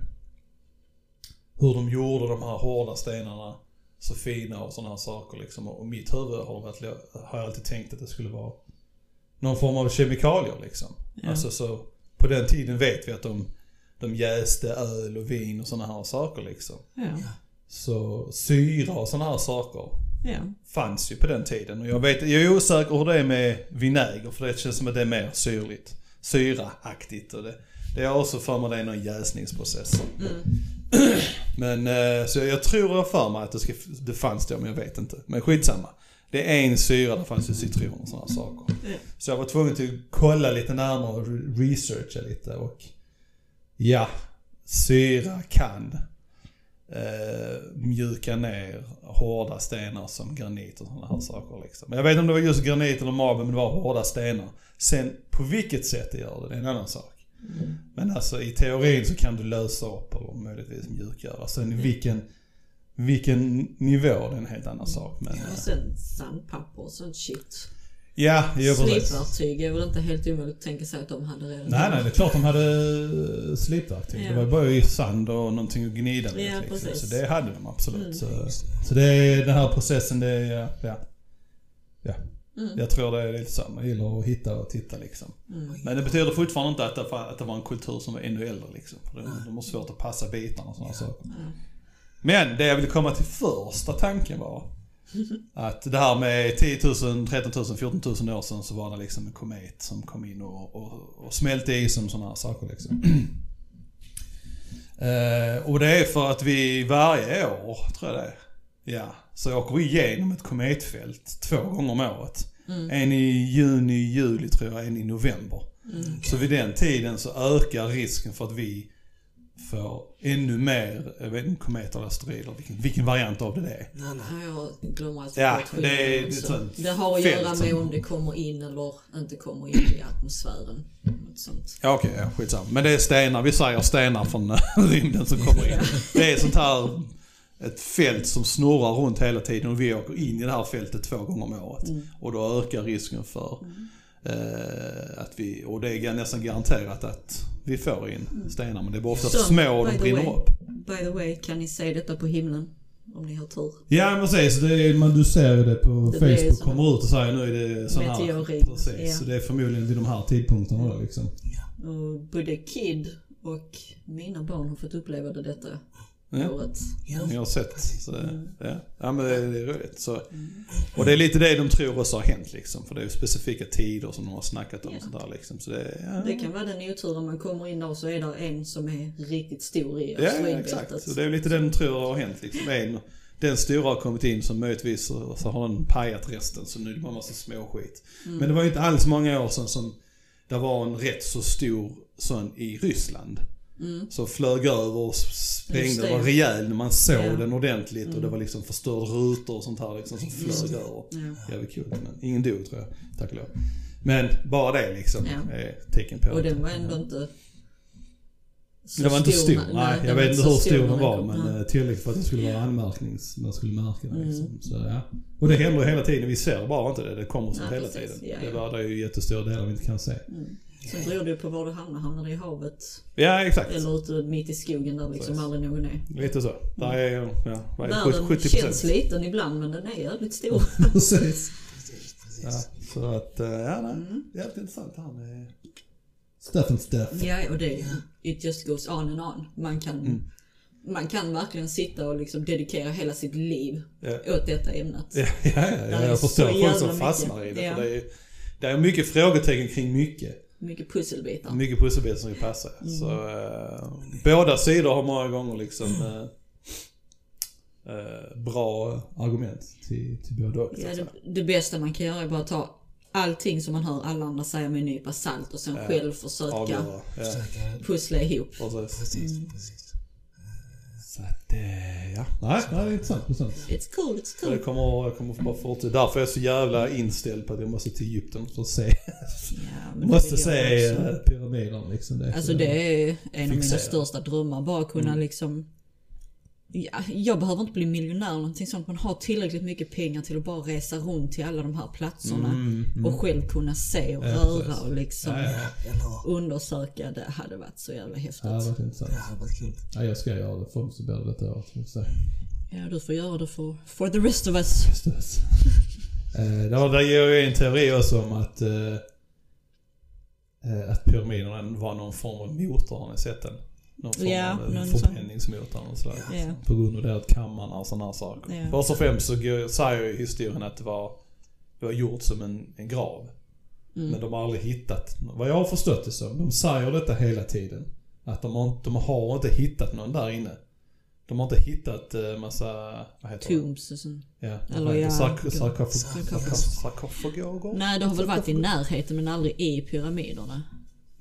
hur de gjorde de här hårda stenarna så fina och sådana här saker liksom. Och mitt huvud har, varit, har jag alltid tänkt att det skulle vara någon form av kemikalier liksom. Ja. Alltså så, på den tiden vet vi att de, de jäste öl och vin och sådana här saker liksom. Ja, Så syra och sådana här saker ja. fanns ju på den tiden. Och jag vet, jag är osäker hur det är med vinäger för det känns som att det är mer syrligt. Syraaktigt och det. Det är också för mig det är någon jäsningsprocess. Men eh, så jag tror jag för mig att det, ska, det fanns det men jag vet inte. Men skitsamma. Det är en syra, det fanns ju citron och sådana saker. Så jag var tvungen att kolla lite närmare och re- researcha lite och ja, syra kan eh, mjuka ner hårda stenar som granit och sådana här saker liksom. Jag vet inte om det var just granit eller marble men det var hårda stenar. Sen på vilket sätt det gör det, det är en annan sak. Men alltså i teorin så kan du lösa upp eller möjligtvis mjukgöra. Sen vilken vilken nivå det är en helt annan sak. Men, Och sen sandpapper och sånt shit. Ja, jo precis. Slipverktyg är väl inte helt omöjligt att tänka sig att de hade redan. Nej, nej, det är klart de hade slipverktyg. Ja. Det var bara i sand och någonting att gnida med. Ja, liksom. precis. Så det hade de absolut. Mm. Så, så det är den här processen, det är, ja. ja. Mm. Jag tror det är lite så. Man gillar att hitta och titta liksom. Mm. Men det betyder fortfarande inte att det, var- att det var en kultur som var ännu äldre liksom. För de, de har svårt att passa bitarna och sådana saker. Men det jag ville komma till första tanken var att det här med 10 000, 13 000, 14 000 år sedan så var det liksom en komet som kom in och, och, och smälte is och sådana här saker liksom. [CLEARS THROAT] Eh, och det är för att vi varje år, tror jag det är, ja, så åker vi igenom ett kometfält två gånger om året. En i juni, juli tror jag, en i november. Så vid den tiden så ökar risken för att vi får ännu mer, jag vet inte, kometer eller asteroider, vilken, vilken variant av det det är. Nej, nej. Ja, Jag glömmer alltid Ja, bort det är- skillnaden, det det har att fält göra med om det kommer in eller inte kommer in i atmosfären. Något sånt. Ja okej, ja, skitsamma. Men det är stenar, vi säger stenar från eh, [LAUGHS] rymden som kommer in. Det är sånt här, ett fält som snurrar runt hela tiden och vi åker in i det här fältet två gånger om året. Mm. Och då ökar risken för eh, att vi, och det är nästan garanterat att vi får in stenar. Men det är bara ofta små och de brinner way. upp. By the way, kan ni se detta på himlen? Om ni har tur. Ja precis, det är, man, du ser ju det på Det Facebook, kommer ut och säger nu är det sån här. meteorit, Precis, ja. så det är förmodligen vid de här tidpunkterna då liksom. Och både Kid och mina barn har fått uppleva det detta Ja. Ja. Ni har sett. Så, ja. ja men det, det är roligt. Så, och det är lite det de tror också har hänt liksom. För det är specifika tider som de har snackat om Ja. och sånt där liksom. Så det, ja. Det kan vara den oturen man kommer in där så är det en som är riktigt stor i ja, ja, exakt. Så det är lite det de tror har hänt liksom. En, den stora har kommit in som möjligtvis så, så har den pajat resten. Så nu är det bara massa småskit. Mm. Men det var ju inte alls många år sedan som det var en rätt så stor sån i Ryssland. Som flög över och Mm. Sprängde. det. Det var rejäl när man såg. Mm. den ordentligt och det var liksom förstörda rutor och sånt här liksom som flög över. Ja. Jävligt kul. Men ingen dog tror jag, tack och lov. Men bara det liksom Ja. är tecken på Och den var ändå inte så det var inte stor, när- nej. den Jag vet inte så hur stor den var men Nej. eh, tillräckligt för att det skulle vara anmärknings... Man skulle märka det Mm. liksom. Så, ja. Och det händer hela tiden, vi ser bara inte det. Det kommer Nej, hela precis. tiden. Ja, Det ja. var det är ju jättestora delar vi inte kan se. Mm. Sen beror det ju på var du hamnar. Hamnar du i havet Ja exakt. eller ute mitt i skogen där liksom aldrig någon är. Lite så. Där är ju, ja, vad är det? Världen 70 känns liten ibland men den är jävligt stor. Precis. [LAUGHS] Precis, precis. Ja, så att, eh, ja nej. Mm. Jävligt intressant här med stuff and stuff. Ja, och det, it just goes on and on. Man kan, Mm. man kan verkligen sitta och liksom dedikera hela sitt liv Ja. åt detta ämnet. Ja, ja, ja, är jag så förstår folk som mycket. fastnar i det. Ja. För det, är, det är mycket frågetecken kring mycket. Mycket pusselbitar. Mycket pusselbitar som ska passa. Mm. Så, eh, båda sidor har många gånger liksom [LAUGHS] eh, eh, bra argument till, till båda och, Ja, det, det bästa man kan göra är bara att ta allting som man hör alla andra säga med en nypa salt och sen Ja. själv försöka. Ja, pussla ihop. precis. Precis, Mm. Så att, eh, ja. Nej, nej, det är intressant. intressant. It's cool, it's Så cool. kommer, jag kommer bara fortsätta. Därför är jag så jävla inställd på att jag måste till Egypten för att se. Ja, måste jag se eh, pyramiderna liksom. Det är Alltså så- det är en av mina Fixera. största drömmar. Bara kunna Mm. liksom... Ja, jag behöver inte bli miljonär eller någonting sånt. Man har tillräckligt mycket pengar till att bara resa runt till alla de här platserna. Mm, mm. Och själv kunna se och Ja, röra precis. och liksom Ja, undersöka. Det hade varit så jävla häftigt. Ja, det har varit intressant. Det hade varit kul. Ja, jag ska göra det. Förhoppningsvis blir det detta året. Ja, du får göra det för, for the rest of us. Precis. [LAUGHS] Eh, det var- Där ger jag en teori också om att, eh, eh, att pyramiderna var någon form av motor. Har ni sett den? Någon form Ja, av en sån. förbränningsmotor och sådär. Ja. På grund av det att kammarna och sådana saker. Ja. Först och främst så säger ju historien att det var, det var gjort som en, en grav. Mm. Men de har aldrig hittat, vad jag har förstått det som, de säger detta hela tiden. Att de har, de har inte hittat någon där inne. De har inte hittat eh, massa, vad heter? Tombs och sånt. Ja, Eller ja, Sarkofager? Nej, det har väl varit i närheten men aldrig i pyramiderna.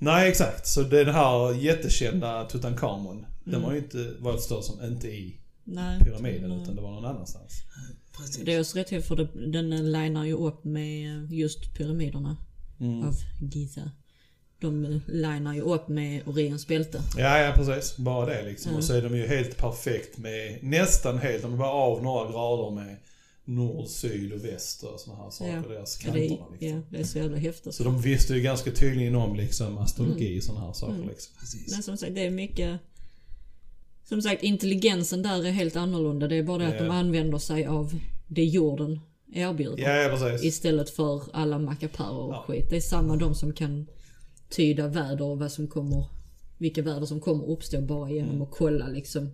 Nej exakt, så den här jättekända Tutankhamon. Mm. Den var ju inte, vad jag förstår som, inte i Nej. pyramiden Nej. utan det var någon annanstans. Precis. Det är också rätt häftigt för det, den linar ju upp med just pyramiderna Mm. av Giza. de linar ju upp med Orions bälte. Ja, ja precis. Bara det liksom. Och så är de ju helt perfekt med, nästan helt, de är bara av några grader med nord, syd och väst och sådana här saker. Ja. Deras kanterna är, liksom. ja, det är så jävla häftigt. Så de visste ju ganska tydligen om liksom astrologi och sådana här saker liksom. Precis. Men som sagt, det är mycket... Som sagt, intelligensen där är helt annorlunda. Det är bara det att Ja. de använder sig av det jorden erbjuder. Ja, ja. Istället för alla mackapärer och Ja. skit. Det är samma de som kan tyda väder och vad som kommer, vilka väder som kommer uppstå bara genom att kolla liksom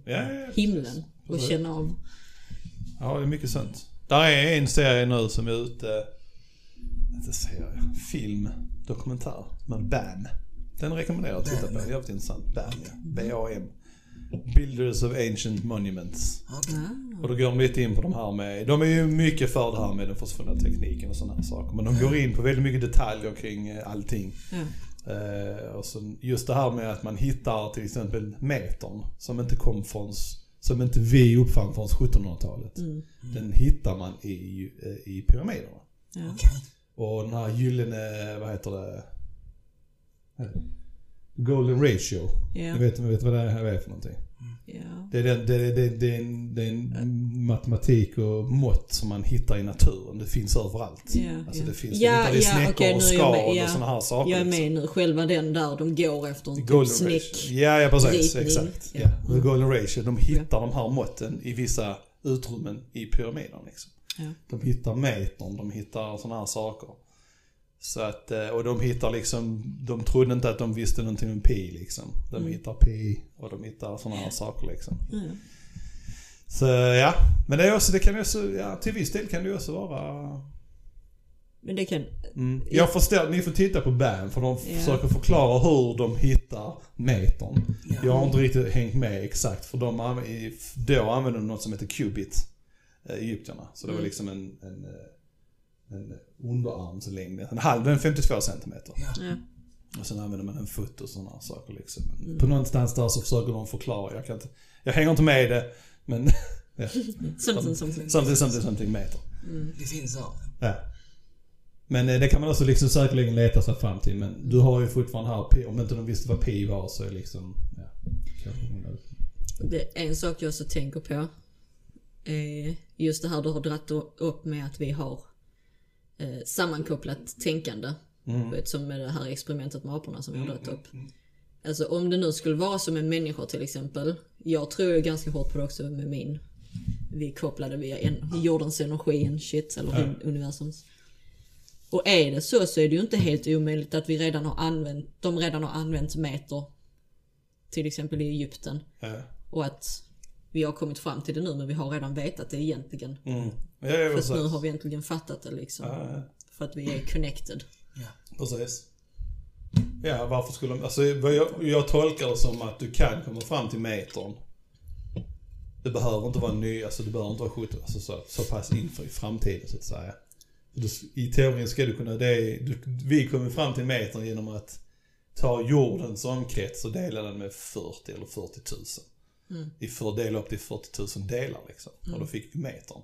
himlen precis. och Precis. känna av. Ja, det är mycket sånt. Där är en serie nu som är ute, inte serie, film, dokumentär, men BAM. Den rekommenderar jag att titta på, BAM. jävligt intressant. BAM ja. B-A-M. Builders of Ancient Monuments. Och då går de lite in på de här med, de är ju mycket för det här med den försvunna tekniken och sådana här saker. Men de går in på väldigt mycket detaljer kring eh, allting. Ja. Eh, och så just det här med att man hittar till exempel metern som inte kom från, som inte vi uppfann från 1700-talet. Mm. Den hittar man i, i pyramiderna. Ja. Och den här gyllene, vad heter det? Golden ratio. Ja. Jag vet, jag vet vad det är, vad det är för någonting. Ja. Det är, den, det, det, det, är en, det är en matematik och mått som man hittar i naturen. Det finns överallt. Ja, alltså ja. det finns Ja, det i ja, snäckor okej, och med, skal ja. och sådana här saker. Jag är liksom. med nu. Själva den där de går efter en typ Golden snäck. ratio. Ja, ja precis. ritning. Exakt. Ja. Ja. The golden ratio. De hittar de här måtten i vissa utrymmen i pyramiden. Liksom. De hittar metern, de hittar sådana här saker. Så att, eh, och de hittar liksom, de trodde inte att de visste någonting om pi liksom. De Mm. hittar pi och de hittar sådana här saker liksom. Ja. Så ja, men det är också, det kan också, ja till viss del kan det ju också vara Men det kan... Mm. Jag förstår, ni får titta på BAM för de Ja. försöker förklara hur de hittar metern. Ja. Jag har inte riktigt hängt med exakt för de anv- då använde de något som heter qubit, eh, egyptierna. Så det var Mm. liksom en, en, eh, en underarmslängd, en halv, en 52 centimeter. Ja. Och sen använder man en fot och sådana saker liksom. Mm. På någonstans där så försöker de förklara, jag kan inte, jag hänger inte med i det, men [LAUGHS] ja. Something, something. something, something, something meter. Mm. Det finns där. Ja. Men eh, det kan man också liksom säkerligen leta sig fram till. Men du har ju fortfarande här pi. Om inte de visste vad pi var så är liksom... Ja. Det är en sak jag också tänker på. är Just det här du har dratt upp med att vi har eh, sammankopplat tänkande. Mm. Vet, som med det här experimentet med aporna som vi har dragit upp. Alltså om det nu skulle vara som en människa till exempel. Jag tror ju ganska hårt på det också med min. Vi är kopplade via en, jordens energi and shit, eller Ja. universums. Och är det så så är det ju inte helt omöjligt att vi redan har använt, de redan har använt meter. Till exempel i Egypten. Ja. Och att vi har kommit fram till det nu men vi har redan vetat det egentligen. Mm. Ja, ja, Först nu har vi äntligen fattat det liksom. Ja, ja, För att vi är connected. Ja. precis. Ja, varför skulle de... Alltså, jag, jag tolkar det som att du kan komma fram till metern. Det behöver inte vara ny, alltså det behöver inte vara 70, alltså så, så pass inför i framtiden så att säga. I teorin ska du kunna, det är, du, vi kommer fram till metern genom att ta jordens omkrets och dela den med 40 eller 40 000. Mm. I för dela upp till 40 000 delar liksom. Och då fick vi metern.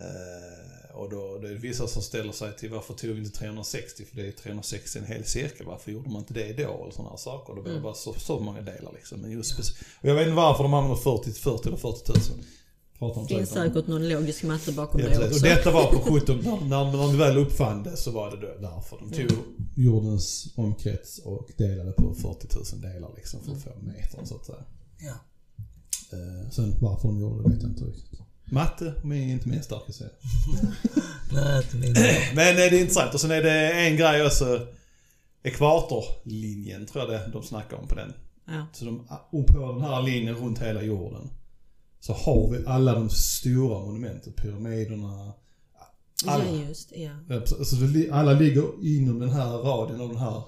Eh, och då, då är det vissa som ställer sig till varför tog vi inte 360? För det är ju 360 en hel cirkel. Varför gjorde man inte det då? Eller sådana här saker. Det behöver Mm. vara så, så många delar liksom. Men just speci- och jag vet inte varför de använder 40, 40 eller 40 000. Pratar om Det finns säkert någon logisk matte bakom Ja, det också. och detta var på 17, när, när, de väl uppfann det så var det då därför. De tog jordens omkrets och delade på 40 000 delar liksom för att få metern så att säga. Ja. Eh, sen varför de gjorde det vet jag inte riktigt. Matte är inte min starka sida. Nej, [LAUGHS] det är [CLEARS THROAT] Men eh, det är intressant. Och sen är det en grej också. Ekvatorlinjen tror jag det de snackar om på den. Ja. Så de, och på den här linjen runt hela jorden. Så har vi alla de stora monumenten. Pyramiderna. Alla. ja, just. Ja. Precis. Alltså alla ligger inom den här radien av den här.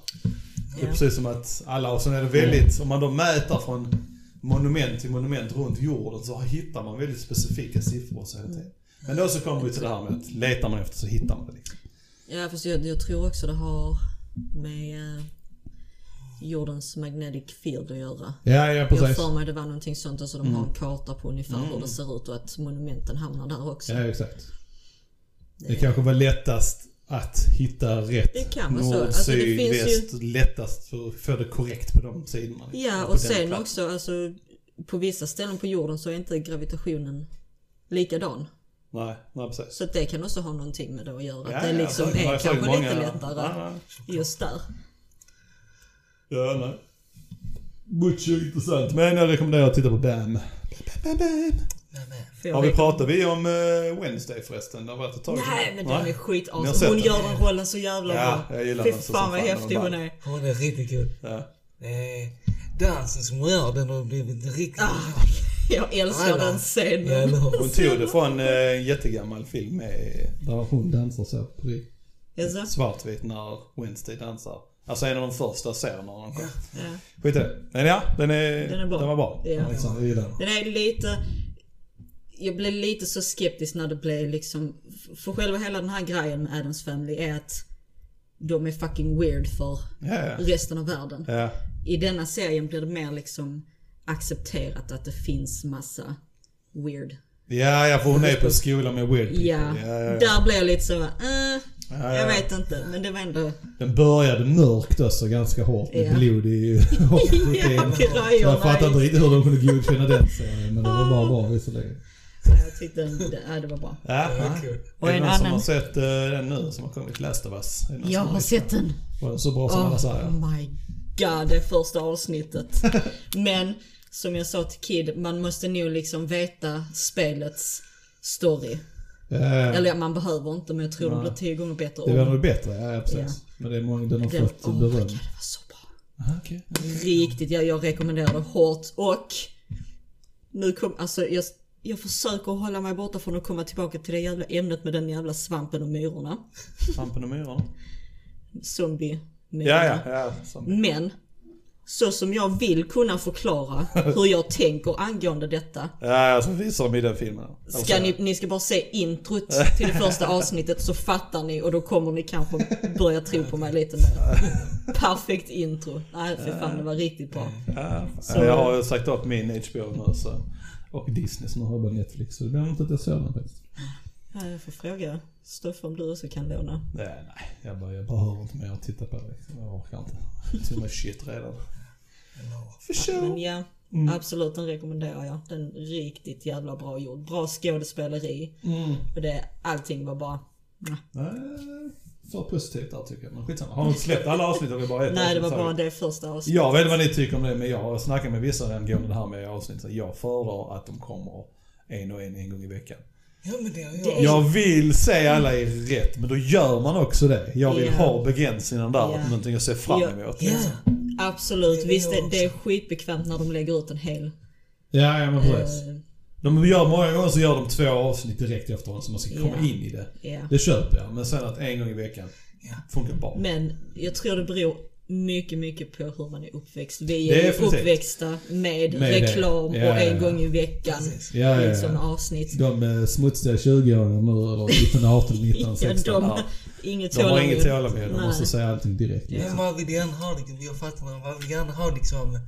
Det är Ja. precis som att alla, och sen är det väldigt, om man då mäter från monument till monument runt jorden så hittar man väldigt specifika siffror så hela tiden. Men då så kommer vi till det här med att letar man efter så hittar man det liksom. Ja, fast jag, jag tror också det har med eh, jordens magnetic field att göra. Ja, ja Jag precis. för mig det var någonting sånt, alltså de har en karta på ungefär hur det ser ut och att monumenten hamnar där också. Ja, exakt. Det kanske var lättast att hitta rätt. Nord, Alltså, syd, finns ju- väst. Lättast för att få det korrekt på de sidorna. Ja och sen platsen. också alltså på vissa ställen på jorden så är inte gravitationen likadan. Nej, nej precis. Så det kan också ha någonting med det att göra. Ja, att det ja, liksom så- är kanske många- lite lättare Ja, ja. just där. Ja, nej. Mucho intressant. Men jag rekommenderar att titta på BAM. Bam, bam, bam. Har vi pratat vi om eh, Wednesday förresten? Det har varit ett tag sedan. Nej men den är sett Hon gör den rollen så jävla Ja, bra. jag gillar Fy den så fan vad fan, häftig hon är. Hon är riktigt kul. Ja. Eh, dansen som hon gör, den har blivit riktigt Ah. [LAUGHS] Jag älskar Alla. den Ja, scenen. Hon tog det från [LAUGHS] eh, en jättegammal film med, där hon dansar så på. Jaså? svartvit när Wednesday dansar. Alltså en av de första serierna de kom. Ja. Skit i det. Men ja, den, är, Den är bra. Den var bra. Ja. Liksom. Den är lite... Jag blev lite så skeptisk när det blev liksom... För själva hela den här grejen med Adams Family är att de är fucking weird för Ja, ja. resten av världen. ja. I denna serien blir det mer liksom accepterat att det finns massa weird. Ja, ja, för hon är på skolan med weird people. Ja, ja, ja, ja. där blev jag lite så, eh, Ja, jag ja. vet inte. Men det var ändå... Den började mörkt också, ganska hårt med Ja. blod i [LAUGHS] hockeyprotein. Så jag fattar inte riktigt hur de kunde godkänna den serien, men det var bara bra visserligen. Ja, jag tyckte det, ja, det var bra. Ja, Det var ja. kul. Och är det någon som annan- har sett eh, den nu som har kommit? Last of Us? Är Jag som har sett den. Var den så bra som alla säger? Oh my god, det första avsnittet. [LAUGHS] Men som jag sa till Kid, man måste nog liksom veta spelets story. Ja, Eller ja, man behöver inte men jag tror det blir tio gånger bättre det om nog bättre, ja, ja precis. Ja. Men det är många, den har den. fått Oh beröm. god, det var så bra. Aha, okej. Riktigt, jag, jag rekommenderar det hårt och nu kom, alltså jag, jag försöker hålla mig borta från att komma tillbaka till det jävla ämnet med den jävla svampen och myrorna. Svampen och myrorna? Zombie Ja, ja, ja. Som, Men, så som jag vill kunna förklara [LAUGHS] hur jag tänker angående detta. ja, ja, så visar de i den filmen. Ska ni, ni ska bara se introt [LAUGHS] till det första avsnittet så fattar ni och då kommer ni kanske börja tro på mig lite mer. [LAUGHS] Perfekt intro. Nej för fan det var riktigt bra. Ja, Så- jag har ju sagt upp min HBO nu så. Och Disney, nu har bara Netflix. Så det blir inte att jag ser den faktiskt. Ja, jag får fråga Stoffe om du också kan låna. Nej, nej. Jag, bara, jag behöver inte mer att titta på det. liksom. Jag orkar inte. Too much shit redan. För Men sure. ja, Mm. absolut den rekommenderar jag. Den är riktigt jävla bra gjord. Bra skådespeleri. Mm. Och det, allting var bara... Nej, För positivt där tycker jag. Men skitsamma. Har de släppt alla avsnitt eller bara ett Nej det var bara det första avsnittet. Jag vet inte vad ni tycker om det, men jag har snackat med vissa angående det här med avsnitt. så Jag föredrar att de kommer en och en, en gång i veckan. Ja men det har Det jag. är- Jag vill se alla i rätt, men då gör man också det. Jag vill Ja. ha begränsningen där, Ja. någonting att se fram Ja. emot. Ja. liksom. Absolut, Det är visst det, det är skitbekvämt när de lägger ut en hel... Ja, ja men precis. eh, De gör, många gånger så gör de två avsnitt direkt efter varandra så man ska komma in i det. Det köper jag, men sen att en gång i veckan funkar bra. Men jag tror det beror mycket, mycket på hur man är uppväxt. Vi är är uppväxta med, Med reklam Ja, och en ja, gång i veckan. Ja, ja, Liksom ja. avsnitt. De eh, smutsiga 20-åringarna nu, eller 19, 18, 19, Ja, 16. de, inget De har inget tålamod, de måste säga allting direkt. liksom. Men man vill gärna ha liksom, jag fattar det, man vill gärna ha liksom,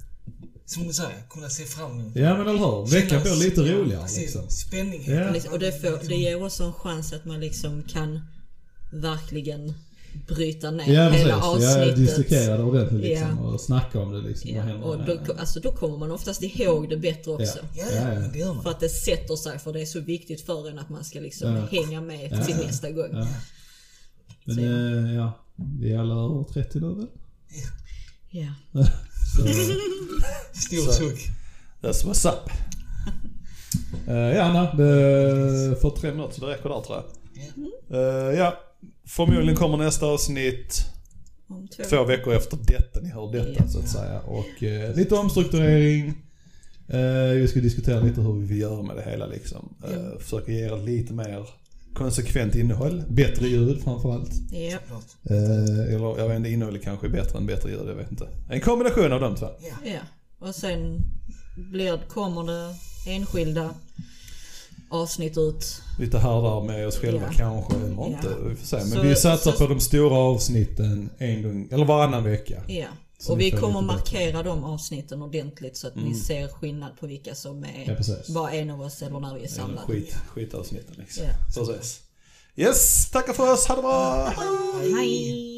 som du säger, kunna se fram emot. Ja men eller hur? Veckan blir lite Ja, roligare precis. liksom. Spänning. Ja. Och det, får, det ger också en chans att man liksom kan verkligen bryta ner Ja precis. hela Ja, avsnittet. dissekera det ordentligt liksom. Ja. Och snacka om det liksom. Ja, och då, alltså, då kommer man oftast ihåg det bättre också. Ja, Ja, ja, ja. men det gör man. För att det sätter sig, för det är så viktigt för en att man ska liksom Ja. hänga med Ja, till ja. nästa gång. Ja. Men Så- eh, ja, vi är alla över 30 nu väl? Ja. [LAUGHS] Så, [LAUGHS] Stor Så. suck. that's what's up. Uh, [LAUGHS] ja Anna, det, för tre minuter det räcker där tror jag. Ja. Eh, ja, förmodligen kommer nästa avsnitt två. två veckor efter detta ni hör detta Ja. så att säga. Och eh, lite omstrukturering. Eh, vi ska diskutera lite hur vi vill göra med det hela liksom. Uh, försöka ge er lite mer konsekvent innehåll. Bättre ljud framförallt. Ja. Uh, eller jag vet inte, innehållet kanske är bättre än bättre ljud, jag vet inte. En kombination av de två. Ja. ja. Och sen blir, kommer det enskilda avsnitt ut. Lite här där med oss själva Ja. kanske, eller Ja. inte. Vi får se. Men Så- vi satsar så- på de stora avsnitten en gång, eller varannan vecka. Ja. Så och vi kommer markera de avsnitten ordentligt så att ni ser skillnad på vilka som Ja är precis. bara en av oss eller när vi är samlade. Skit, skitavsnitten liksom. Ja. Precis. Yes, tackar för oss. Ha det bra. Hej!